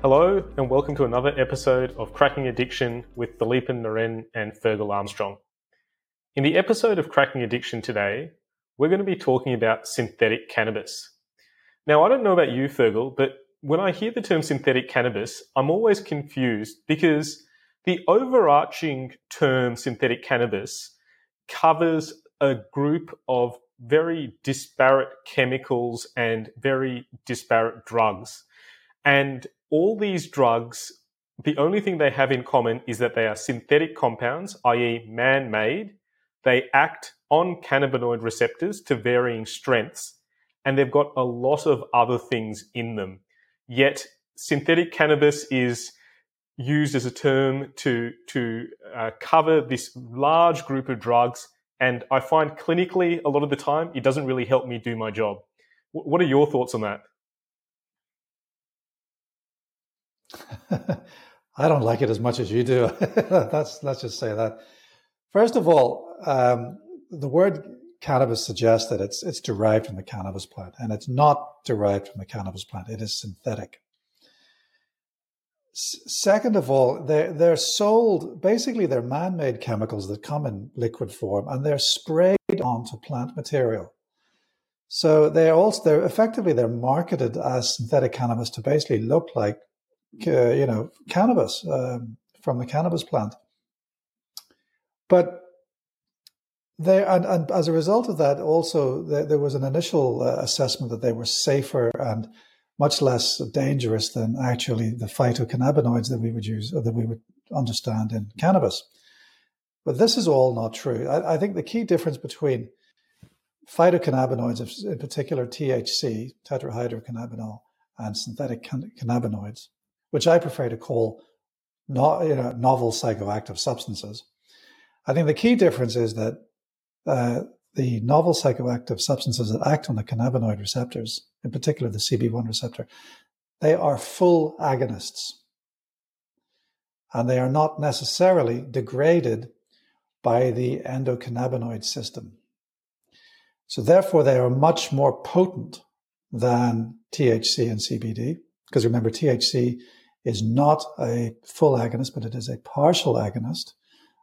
Hello, and welcome to another episode of Cracking Addiction with Philippe Naren and Fergal Armstrong. In the episode of Cracking Addiction today, we're going to be talking about synthetic cannabis. Now, I don't know about you, Fergal, but when I hear the term synthetic cannabis, I'm always confused because the overarching term synthetic cannabis covers a group of very disparate chemicals and very disparate drugs. And all these drugs, the only thing they have in common is that they are synthetic compounds, i.e., man made. They act on cannabinoid receptors to varying strengths, and they've got a lot of other things in them. Yet, synthetic cannabis is used as a term to, to uh, cover this large group of drugs. And I find clinically, a lot of the time, it doesn't really help me do my job. W- what are your thoughts on that? I don't like it as much as you do. That's let's just say that. First of all, um, the word cannabis suggests that it's it's derived from the cannabis plant, and it's not derived from the cannabis plant. It is synthetic. Second of all, they're they're sold basically they're man-made chemicals that come in liquid form, and they're sprayed onto plant material. So they're also they're effectively they're marketed as synthetic cannabis to basically look like you know, cannabis um, from the cannabis plant. But there, and, and, as a result of that, also there, there was an initial uh, assessment that they were safer and much less dangerous than actually the phytocannabinoids that we would use that we would understand in cannabis. But this is all not true. I, I think the key difference between phytocannabinoids, in particular THC, tetrahydrocannabinol, and synthetic cannabinoids, which I prefer to call no, you know, novel psychoactive substances. I think the key difference is that uh, the novel psychoactive substances that act on the cannabinoid receptors, in particular the CB1 receptor, they are full agonists. And they are not necessarily degraded by the endocannabinoid system. So therefore, they are much more potent than THC and CBD. Because remember, THC is not a full agonist, but it is a partial agonist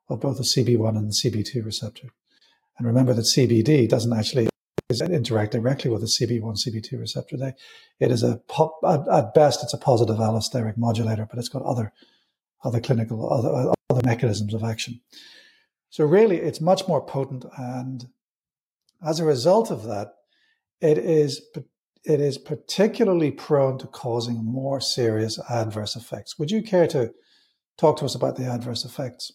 of both the CB1 and the CB2 receptor. And remember that CBD doesn't actually interact directly with the CB1, CB2 receptor. They, it is a, pop at best, it's a positive allosteric modulator, but it's got other, other clinical, other, other mechanisms of action. So really, it's much more potent. And as a result of that, it is it is particularly prone to causing more serious adverse effects. Would you care to talk to us about the adverse effects?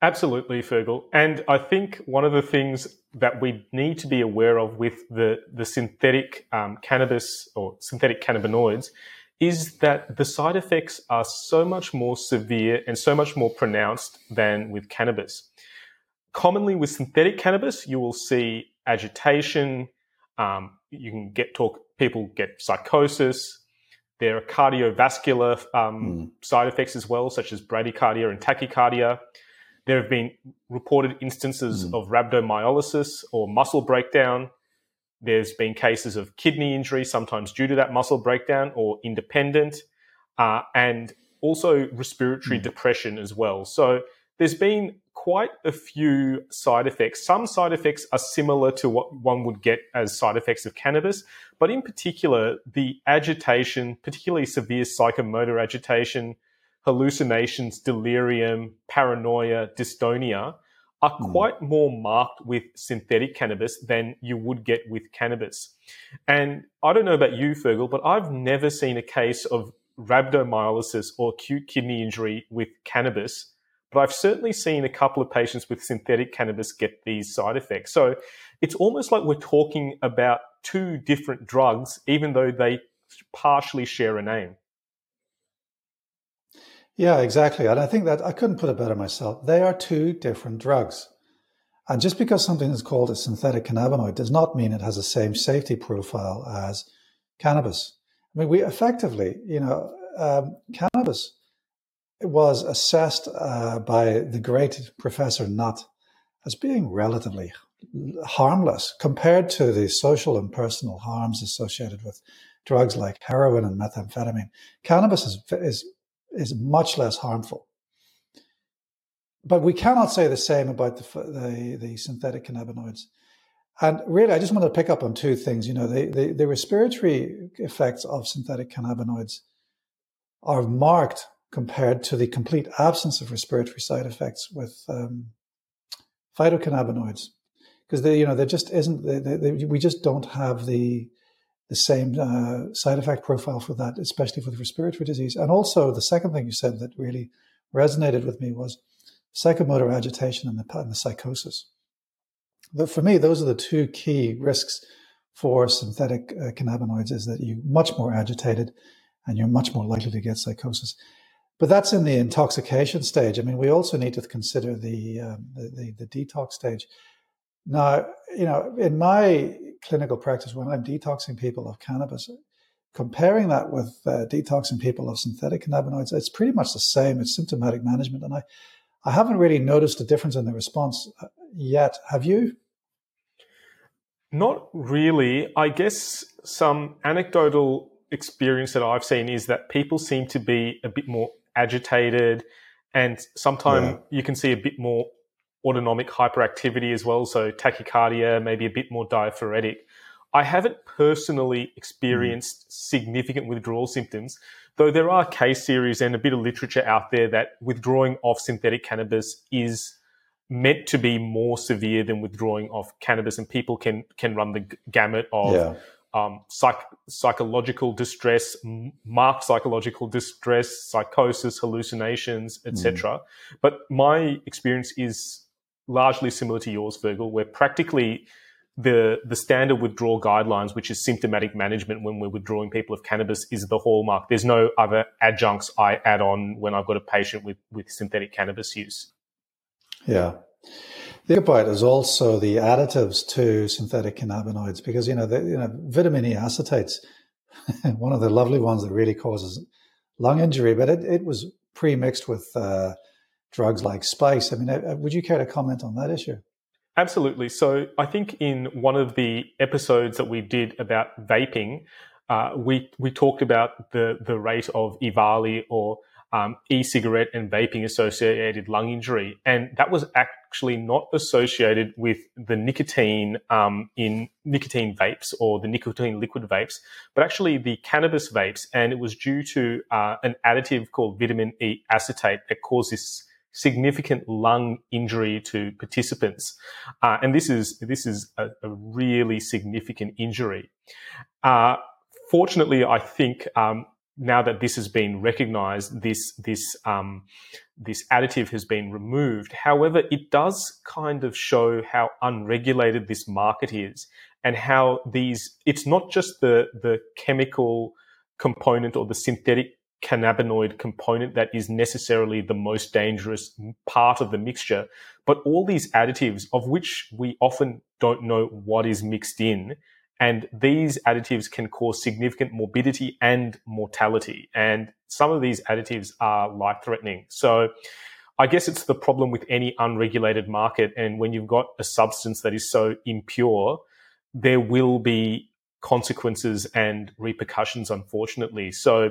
Absolutely, Fergal. And I think one of the things that we need to be aware of with the, the synthetic um, cannabis or synthetic cannabinoids is that the side effects are so much more severe and so much more pronounced than with cannabis. Commonly with synthetic cannabis, you will see agitation, um, you can get talk. People get psychosis. There are cardiovascular um, mm. side effects as well, such as bradycardia and tachycardia. There have been reported instances mm. of rhabdomyolysis or muscle breakdown. There's been cases of kidney injury, sometimes due to that muscle breakdown or independent, uh, and also respiratory mm. depression as well. So there's been quite a few side effects. Some side effects are similar to what one would get as side effects of cannabis, but in particular, the agitation, particularly severe psychomotor agitation, hallucinations, delirium, paranoia, dystonia, are hmm. quite more marked with synthetic cannabis than you would get with cannabis. And I don't know about you, Fergal, but I've never seen a case of rhabdomyolysis or acute kidney injury with cannabis but I've certainly seen a couple of patients with synthetic cannabis get these side effects. So it's almost like we're talking about two different drugs, even though they partially share a name. Yeah, exactly. And I think that I couldn't put it better myself. They are two different drugs. And just because something is called a synthetic cannabinoid does not mean it has the same safety profile as cannabis. I mean, we effectively, you know, um, cannabis was assessed uh, by the great Professor Nutt as being relatively harmless compared to the social and personal harms associated with drugs like heroin and methamphetamine. Cannabis is, is, is much less harmful. But we cannot say the same about the, the, the synthetic cannabinoids. And really, I just want to pick up on two things. You know, the, the, the respiratory effects of synthetic cannabinoids are marked compared to the complete absence of respiratory side effects with um, phytocannabinoids, because they, you know, there just isn't. They, they, we just don't have the the same uh, side effect profile for that, especially for the respiratory disease. And also, the second thing you said that really resonated with me was psychomotor agitation and the, and the psychosis. But for me, those are the two key risks for synthetic uh, cannabinoids: is that you're much more agitated, and you're much more likely to get psychosis. But that's in the intoxication stage. I mean, we also need to consider the, um, the, the, the detox stage. Now, you know, in my clinical practice, when I'm detoxing people of cannabis, comparing that with uh, detoxing people of synthetic cannabinoids, it's pretty much the same. It's symptomatic management, and I, I haven't really noticed a difference in the response uh, yet. Have you? Not really. I guess some anecdotal experience that I've seen is that people seem to be a bit more agitated, and sometimes yeah. you can see a bit more autonomic hyperactivity as well. So tachycardia, maybe a bit more diaphoretic. I haven't personally experienced mm. significant withdrawal symptoms, though there are case series and a bit of literature out there that withdrawing off synthetic cannabis is meant to be more severe than withdrawing off cannabis, and people can can run the gamut of yeah um, psych- psychological distress, marked psychological distress, psychosis, hallucinations, etc. Mm. But my experience is largely similar to yours, Fergal, where practically the the standard withdrawal guidelines, which is symptomatic management when we're withdrawing people of cannabis, is the hallmark. There's no other adjuncts I add on when I've got a patient with with synthetic cannabis use. Yeah. Other is also the additives to synthetic cannabinoids because you know the, you know vitamin E acetates, one of the lovely ones that really causes lung injury, but it, it was pre-mixed with uh, drugs like spice. I mean, uh, would you care to comment on that issue? Absolutely. So I think in one of the episodes that we did about vaping, uh, we we talked about the the rate of EVALI or um, e-cigarette and vaping associated lung injury, and that was actually not associated with the nicotine um, in nicotine vapes or the nicotine liquid vapes, but actually the cannabis vapes, and it was due to uh, an additive called vitamin E acetate that causes significant lung injury to participants, uh, and this is this is a, a really significant injury. Uh, fortunately, I think um, now that this has been recognized, this this um, this additive has been removed. However, it does kind of show how unregulated this market is, and how these. It's not just the the chemical component or the synthetic cannabinoid component that is necessarily the most dangerous part of the mixture, but all these additives of which we often don't know what is mixed in and these additives can cause significant morbidity and mortality. And some of these additives are life threatening. So I guess it's the problem with any unregulated market. And when you've got a substance that is so impure, there will be consequences and repercussions, unfortunately. So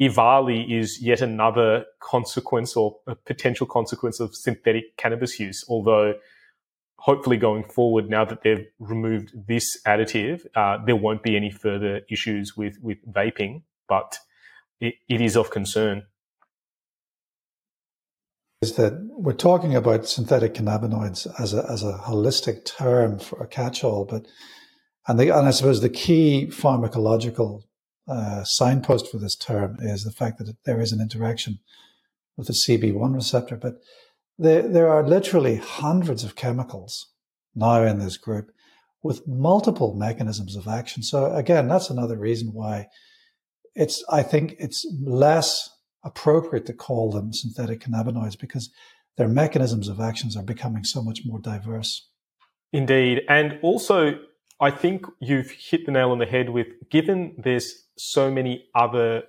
EVALI is yet another consequence or a potential consequence of synthetic cannabis use, although hopefully going forward, now that they've removed this additive, uh, there won't be any further issues with, with vaping, but it, it is of concern. Is that we're talking about synthetic cannabinoids as a, as a holistic term for a catch-all, but and, the, and I suppose the key pharmacological uh, signpost for this term is the fact that there is an interaction with the CB1 receptor. But there, there are literally hundreds of chemicals now in this group with multiple mechanisms of action. So again, that's another reason why it's, I think it's less appropriate to call them synthetic cannabinoids because their mechanisms of actions are becoming so much more diverse. Indeed. And also, I think you've hit the nail on the head with given there's so many other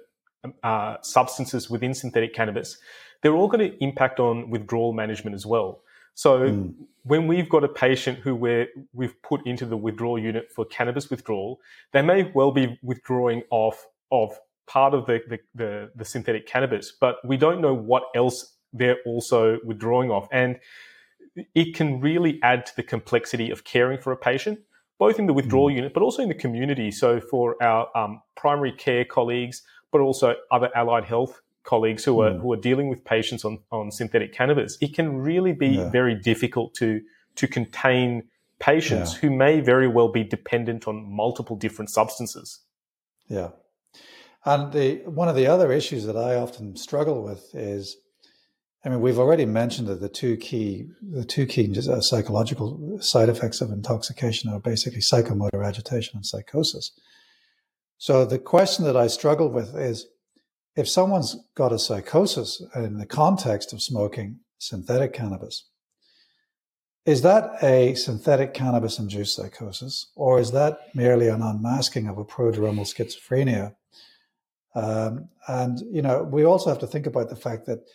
uh, substances within synthetic cannabis, they're all going to impact on withdrawal management as well. So mm. when we've got a patient who we're, we've put into the withdrawal unit for cannabis withdrawal, they may well be withdrawing off of part of the, the, the, the synthetic cannabis, but we don't know what else they're also withdrawing off. And it can really add to the complexity of caring for a patient, both in the withdrawal mm. unit, but also in the community. So for our um, primary care colleagues, but also other allied health colleagues who are mm. who are dealing with patients on, on synthetic cannabis, it can really be yeah. very difficult to to contain patients yeah. who may very well be dependent on multiple different substances. Yeah. And the one of the other issues that I often struggle with is I mean, we've already mentioned that the two key the two key uh, psychological side effects of intoxication are basically psychomotor agitation and psychosis. So the question that I struggle with is if someone's got a psychosis in the context of smoking synthetic cannabis, is that a synthetic cannabis induced psychosis, or is that merely an unmasking of a prodromal schizophrenia? Um, and you know, we also have to think about the fact that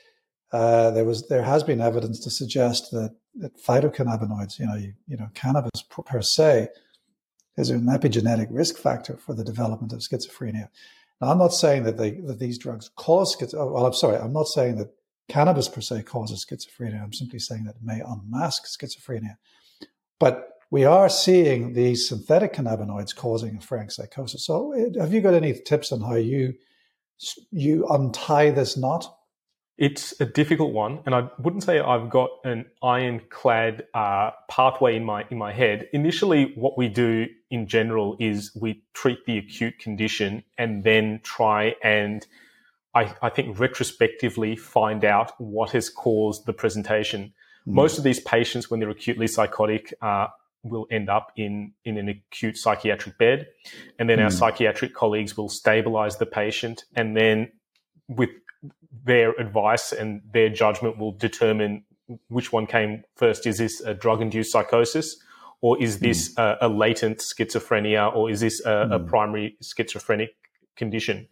uh, there was there has been evidence to suggest that, that phytocannabinoids, you know, you, you know, cannabis per se, is an epigenetic risk factor for the development of schizophrenia. Now, I'm not saying that they that these drugs cause schizophrenia. Well, I'm sorry, I'm not saying that cannabis per se causes schizophrenia. I'm simply saying that it may unmask schizophrenia. But we are seeing these synthetic cannabinoids causing a frank psychosis. So, eh, have you got any tips on how you you untie this knot? It's a difficult one, and I wouldn't say I've got an ironclad uh, pathway in my in my head. Initially, what we do in general is we treat the acute condition and then try and I, I think retrospectively find out what has caused the presentation. Mm. Most of these patients, when they're acutely psychotic, uh, will end up in in an acute psychiatric bed, and then mm. our psychiatric colleagues will stabilize the patient, and then with their advice and their judgment will determine which one came first. Is this a drug induced psychosis? Or is this mm. a, a, latent schizophrenia? Or is this a, mm. a primary schizophrenic condition?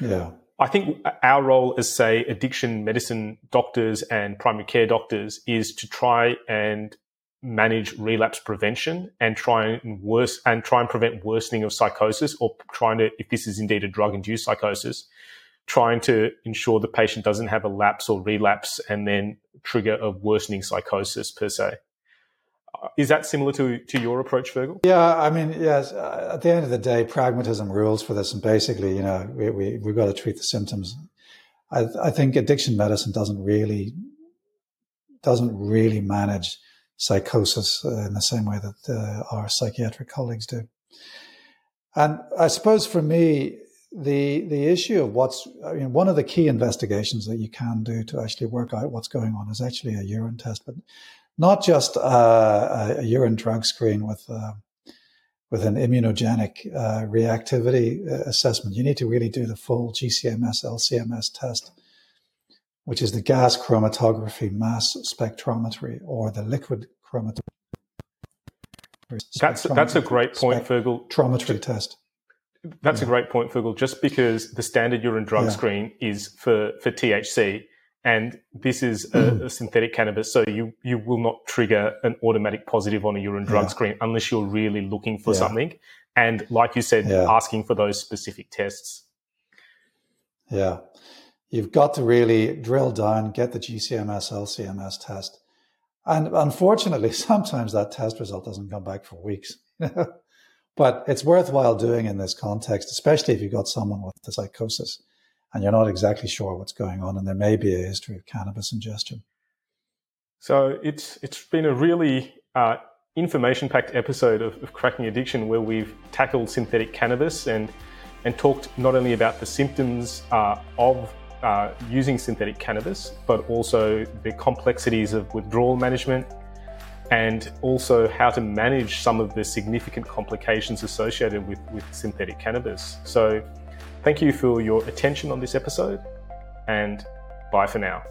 Yeah. I think our role as, say, addiction medicine doctors and primary care doctors is to try and manage relapse prevention and try and worse and try and prevent worsening of psychosis or trying to, if this is indeed a drug induced psychosis, trying to ensure the patient doesn't have a lapse or relapse and then trigger a worsening psychosis per se. Is that similar to, to your approach, Fergal? Yeah, I mean, yes. Uh, at the end of the day, pragmatism rules for this, and basically, you know, we, we we've got to treat the symptoms. I, I think addiction medicine doesn't really doesn't really manage psychosis uh, in the same way that uh, our psychiatric colleagues do. And I suppose for me, the the issue of what's I mean, one of the key investigations that you can do to actually work out what's going on is actually a urine test, but not just uh, a urine drug screen with uh, with an immunogenic uh, reactivity uh, assessment. You need to really do the full GCMS LCMS test, which is the gas chromatography mass spectrometry or the liquid chromatography. That's that's a great point, Fergal. Spectrometry test that's yeah. a great point, Fergal. Just because the standard urine drug yeah. screen is for, for THC, and this is a, mm. a, synthetic cannabis, so you you will not trigger an automatic positive on a urine drug yeah. screen unless you're really looking for something, and like you said, asking for those specific tests. Yeah, you've got to really drill down, get the GCMS LCMS test, and unfortunately, sometimes that test result doesn't come back for weeks. But it's worthwhile doing in this context, especially if you've got someone with the psychosis and you're not exactly sure what's going on, and there may be a history of cannabis ingestion. So it's it's been a really uh, information-packed episode of, of, Cracking Addiction, where we've tackled synthetic cannabis and and talked not only about the symptoms uh, of uh, using synthetic cannabis, but also the complexities of withdrawal management, and also how to manage some of the significant complications associated with, with synthetic cannabis. So, thank you for your attention on this episode, and bye for now.